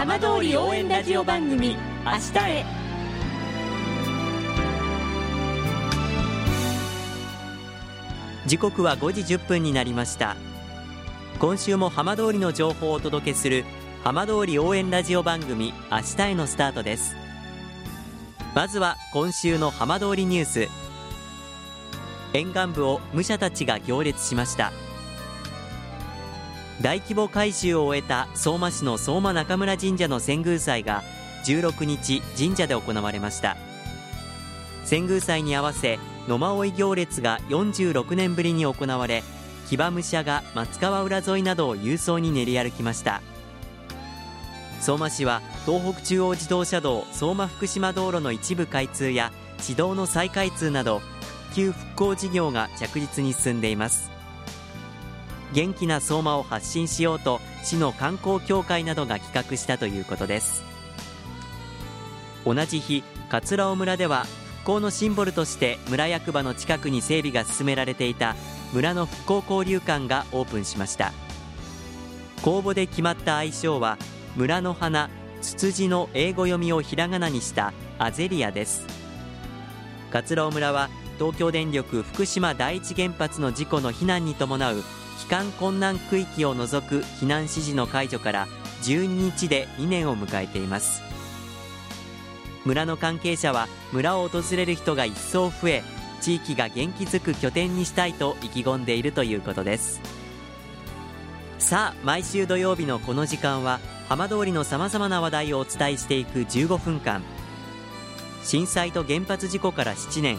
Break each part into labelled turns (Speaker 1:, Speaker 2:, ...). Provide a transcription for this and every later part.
Speaker 1: 浜通り応援ラジオ番組明日へ。
Speaker 2: 時刻は5時1分になりました。今週も浜通りの情報をお届けする浜通り応援ラジオ番組明日へのスタートです。まずは今週の浜通りニュース。沿岸部を武者たちが行列しました。大規模改修を終えた相馬市の相馬中村神社の遷宮祭が16日神社で行われました。遷宮祭に合わせ野馬追行列が46年ぶりに行われ騎馬武者が松川浦沿いなどを勇壮に練り歩きました。相馬市は東北中央自動車道相馬福島道路の一部開通や市道の再開通など復旧復興事業が着実に進んでいます。元気な相馬を発信しようと市の観光協会などが企画したということです。同じ日桂尾村では復興のシンボルとして村役場の近くに整備が進められていた村の復興交流館がオープンしました。公募で決まった愛称は村の花ツツジの英語読みをひらがなにしたアゼリアです。桂尾村は東京電力福島第一原発の事故の避難に伴う帰還困難区域を除く避難指示の解除から12日で2年を迎えています。村の関係者は村を訪れる人が一層増え地域が元気づく拠点にしたいと意気込んでいるということです。さあ毎週土曜日のこの時間は浜通りのさまざまな話題をお伝えしていく15分間。震災と原発事故から7年。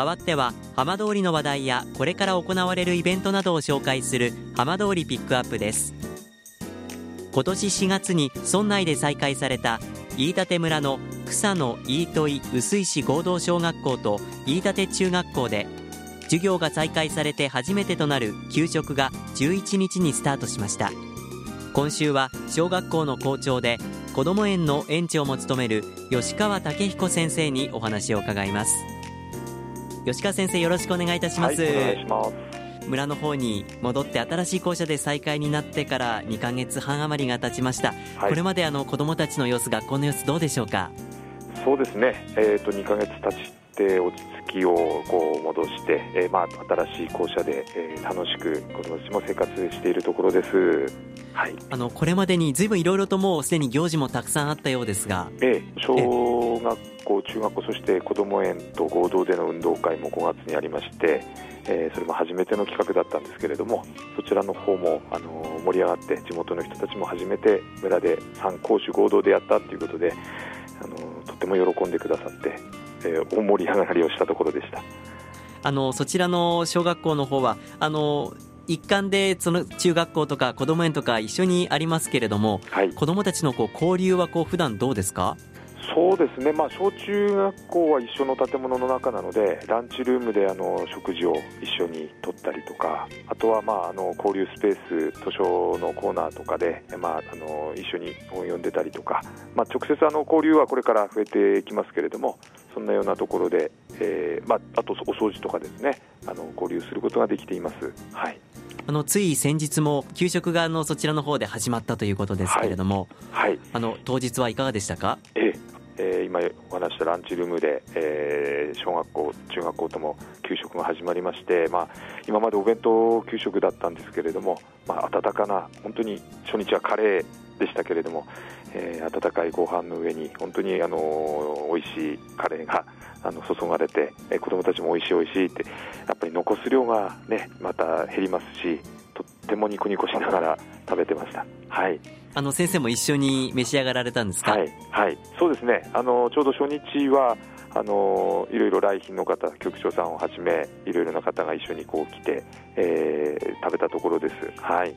Speaker 2: 代わっては浜通りの話題やこれから行われるイベントなどを紹介する浜通りピックアップです。今年4月に村内で再開された飯舘村の草野飯問臼井市合同小学校と飯舘中学校で授業が再開されて初めてとなる給食が11日にスタートしました。今週は小学校の校長で子ども園の園長も務める吉川武彦先生にお話を伺います。吉川先生よろしくお願いいたします、
Speaker 3: はい、お願いします。
Speaker 2: 村の方に戻って新しい校舎で再開になってから2ヶ月半余りが経ちました、はい、これまであの子どもたちの様子学校の様子どうでしょうか？
Speaker 3: そうですね、えーと、2ヶ月経ちて落ち着きをこう戻して、えー、まあ、新しい校舎で、えー、楽しく子どもたちも生活しているところです。はい、
Speaker 2: あのこれまでにずいぶんいろいろともうすでに行事もたくさんあったようですが、
Speaker 3: ええ、小学校、中学校そして子ども園と合同での運動会も5月にありまして、えー、それも初めての企画だったんですけれどもそちらの方もあの盛り上がって地元の人たちも初めて村で3校種合同でやったということであのとても喜んでくださって、えー、大盛り上がりをしたところでした。
Speaker 2: あのそちらの小学校の方はあの一環でその中学校とか子ども園とか一緒にありますけれども、はい、子どもたちのこう交流はこう普段どうですか？
Speaker 3: そうですね、まあ、小中学校は一緒の建物の中なので、ランチルームであの食事を一緒にとったりとか、あとは、まあ、あの交流スペース、図書のコーナーとかで、まあ、あの一緒に本を読んでたりとか、まあ、直接あの交流はこれから増えていきますけれども、そんなようなところで、えーまあ、あとお掃除とかですね、あの交流することができています。はい。
Speaker 2: あのつい先日も給食があのそちらの方で始まったということですけれども、
Speaker 3: はい、はい、
Speaker 2: あの当日はいかがでしたか、
Speaker 3: ええー、今お話したランチルームで、えー、小学校、中学校とも給食が始まりまして、まあ、今までお弁当給食だったんですけれども、まあ、温かな、本当に初日はカレーでしたけれども、えー、温かいご飯の上に本当にあの美味しいカレーが あの注がれて、えー、子どもたちも美味しい美味しいってやっぱり残す量がねまた減りますしとってもニコニコしながら食べてました。はい。
Speaker 2: あの先生も一緒に召し上がられたんですか？
Speaker 3: はい、はい、そうですね。あのちょうど初日はあのいろいろ来賓の方局長さんをはじめいろいろな方が一緒にこう来て、えー、食べたところです。はい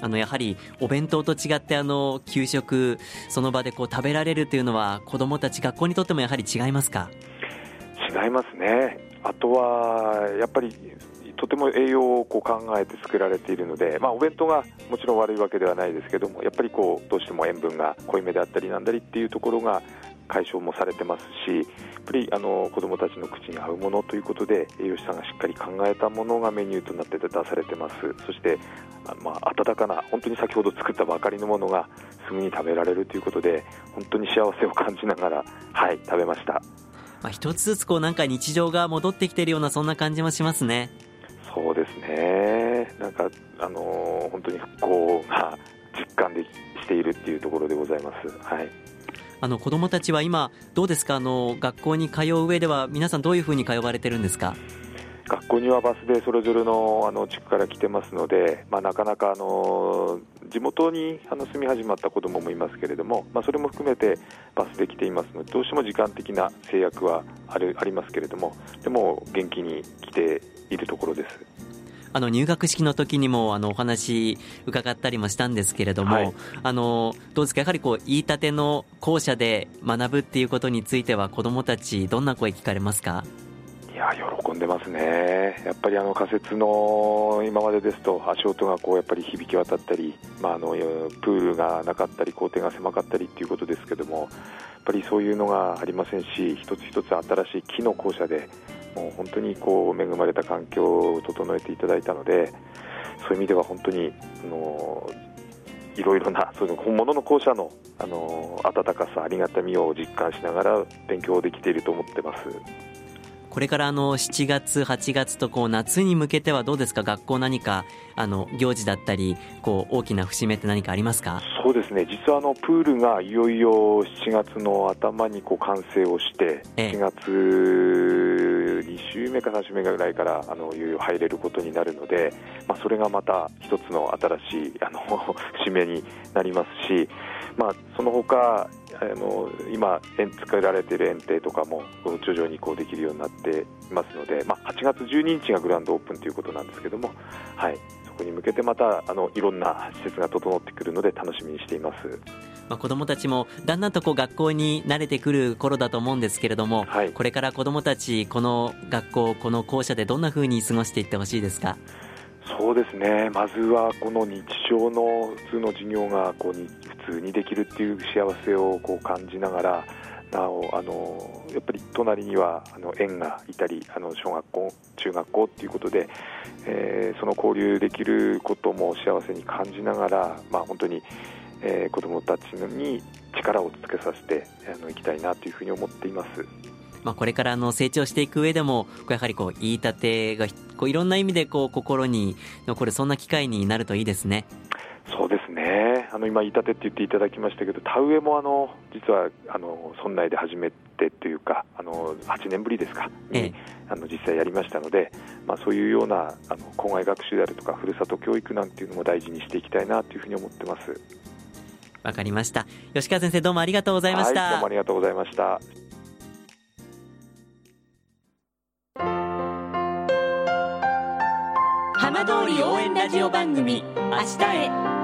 Speaker 2: あのやはりお弁当と違ってあの給食その場でこう食べられるというのは子どもたち学校にとってもやはり違いますか？
Speaker 3: 違いますね。あとはやっぱりとても栄養をこう考えて作られているので、まあ、お弁当がもちろん悪いわけではないですけどもやっぱりこうどうしても塩分が濃いめであったりなんだりっていうところが解消もされてますし、やっぱりあの子どもたちの口に合うものということで、栄養士さんがしっかり考えたものがメニューとなって出されてます、そして、まあ、温かな、本当に先ほど作ったばかりのものがすぐに食べられるということで、本当に幸せを感じながら、はい、食べました。
Speaker 2: まあ、一つずつこうなんか日常が戻ってきているようなそんな感じもしますね。
Speaker 3: そうですね。なんかあのー、本当に復興が実感でしているっていうところでございます。はい。
Speaker 2: あの子どもたちは今、どうですか？あの、学校に通う上では、皆さん、どういうふうに通われてるんですか？
Speaker 3: 学校にはバスでそれぞれのあの地区から来てますので、まあ、なかなかあの地元にあの住み始まった子どももいますけれども、まあ、それも含めてバスで来ていますので、どうしても時間的な制約はあるありますけれども、でも元気に来ているところです。
Speaker 2: あの入学式の時にもあのお話伺ったりもしたんですけれども、はい、あのどうですか、やはりこう言いたての校舎で学ぶっていうことについては、子どもたち、どんな声聞かれますか？
Speaker 3: いや喜んでますね、やっぱりあの仮設の今までですと、足音がこうやっぱり響き渡ったり、まあ、あのプールがなかったり、校庭が狭かったりっていうことですけども、やっぱりそういうのがありませんし、一つ一つ新しい木の校舎で、もう本当にこう恵まれた環境を整えていただいたのでそういう意味では本当にあのいろいろなその本物の校舎のあの温かさありがたみを実感しながら勉強できていると思ってます。
Speaker 2: これからあの7月、8月とこう夏に向けてはどうですか、学校何かあの行事だったりこう大きな節目って何かありますか？
Speaker 3: そうですね、実はあのプールがいよいよ7月の頭にこう完成をして、7月2週目か3週目ぐらいからあのいよいよ入れることになるので、まあ、それがまた一つの新しいあの 節目になりますし、まあ、その他あの今、作られている園庭とかも徐々にこうできるようになっていますので、まあ、8月12日がグランドオープンということなんですけども、はい、そこに向けてまたあのいろんな施設が整ってくるので楽しみにしています。
Speaker 2: まあ、子どもたちもだんだんとこう学校に慣れてくる頃だと思うんですけれども、はい、これから子どもたち、この学校、この校舎でどんなふうに過ごしていってほしいですか？
Speaker 3: そうですね、まずはこの日常の普通の授業がこうに普通にできるっていう幸せをこう感じながら、なおあのやっぱり隣にはあの園がいたりあの小学校、中学校っていうことで、えー、その交流できることも幸せに感じながら、まあ、本当に、えー、子どもたちに力をつけさせてあのいきたいなというふうに思っています。
Speaker 2: まあ、これからの成長していく上でも、やはりこう言いたてがこういろんな意味でこう心に残る、そんな機会になるといいですね。
Speaker 3: あの今、言いたてって言っていただきましたけど、田植えもあの実はあの村内で初めてというか、あの8年ぶりですかに、ええ、あの実際やりましたので、まあ、そういうようなあの校外学習であるとか、ふるさと教育なんていうのも大事にしていきたいなというふうに思ってます。
Speaker 2: わかりました。吉川先生、どうもありがとうございました。はい、
Speaker 3: どうもありがとうございました。
Speaker 1: 浜通り応援ラジオ番組明日へ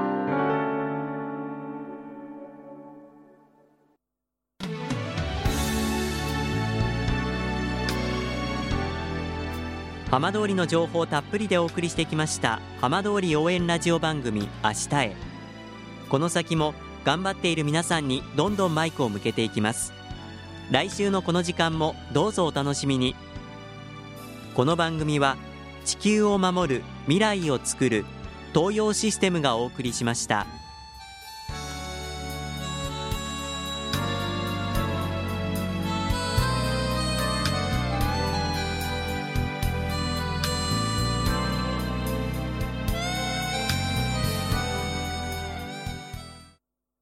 Speaker 2: 浜通りの情報をたっぷりでお送りしてきました浜通り応援ラジオ番組明日へ。この先も頑張っている皆さんにどんどんマイクを向けていきます。来週のこの時間もどうぞお楽しみに。この番組は地球を守る未来をつくる東洋システムがお送りしました。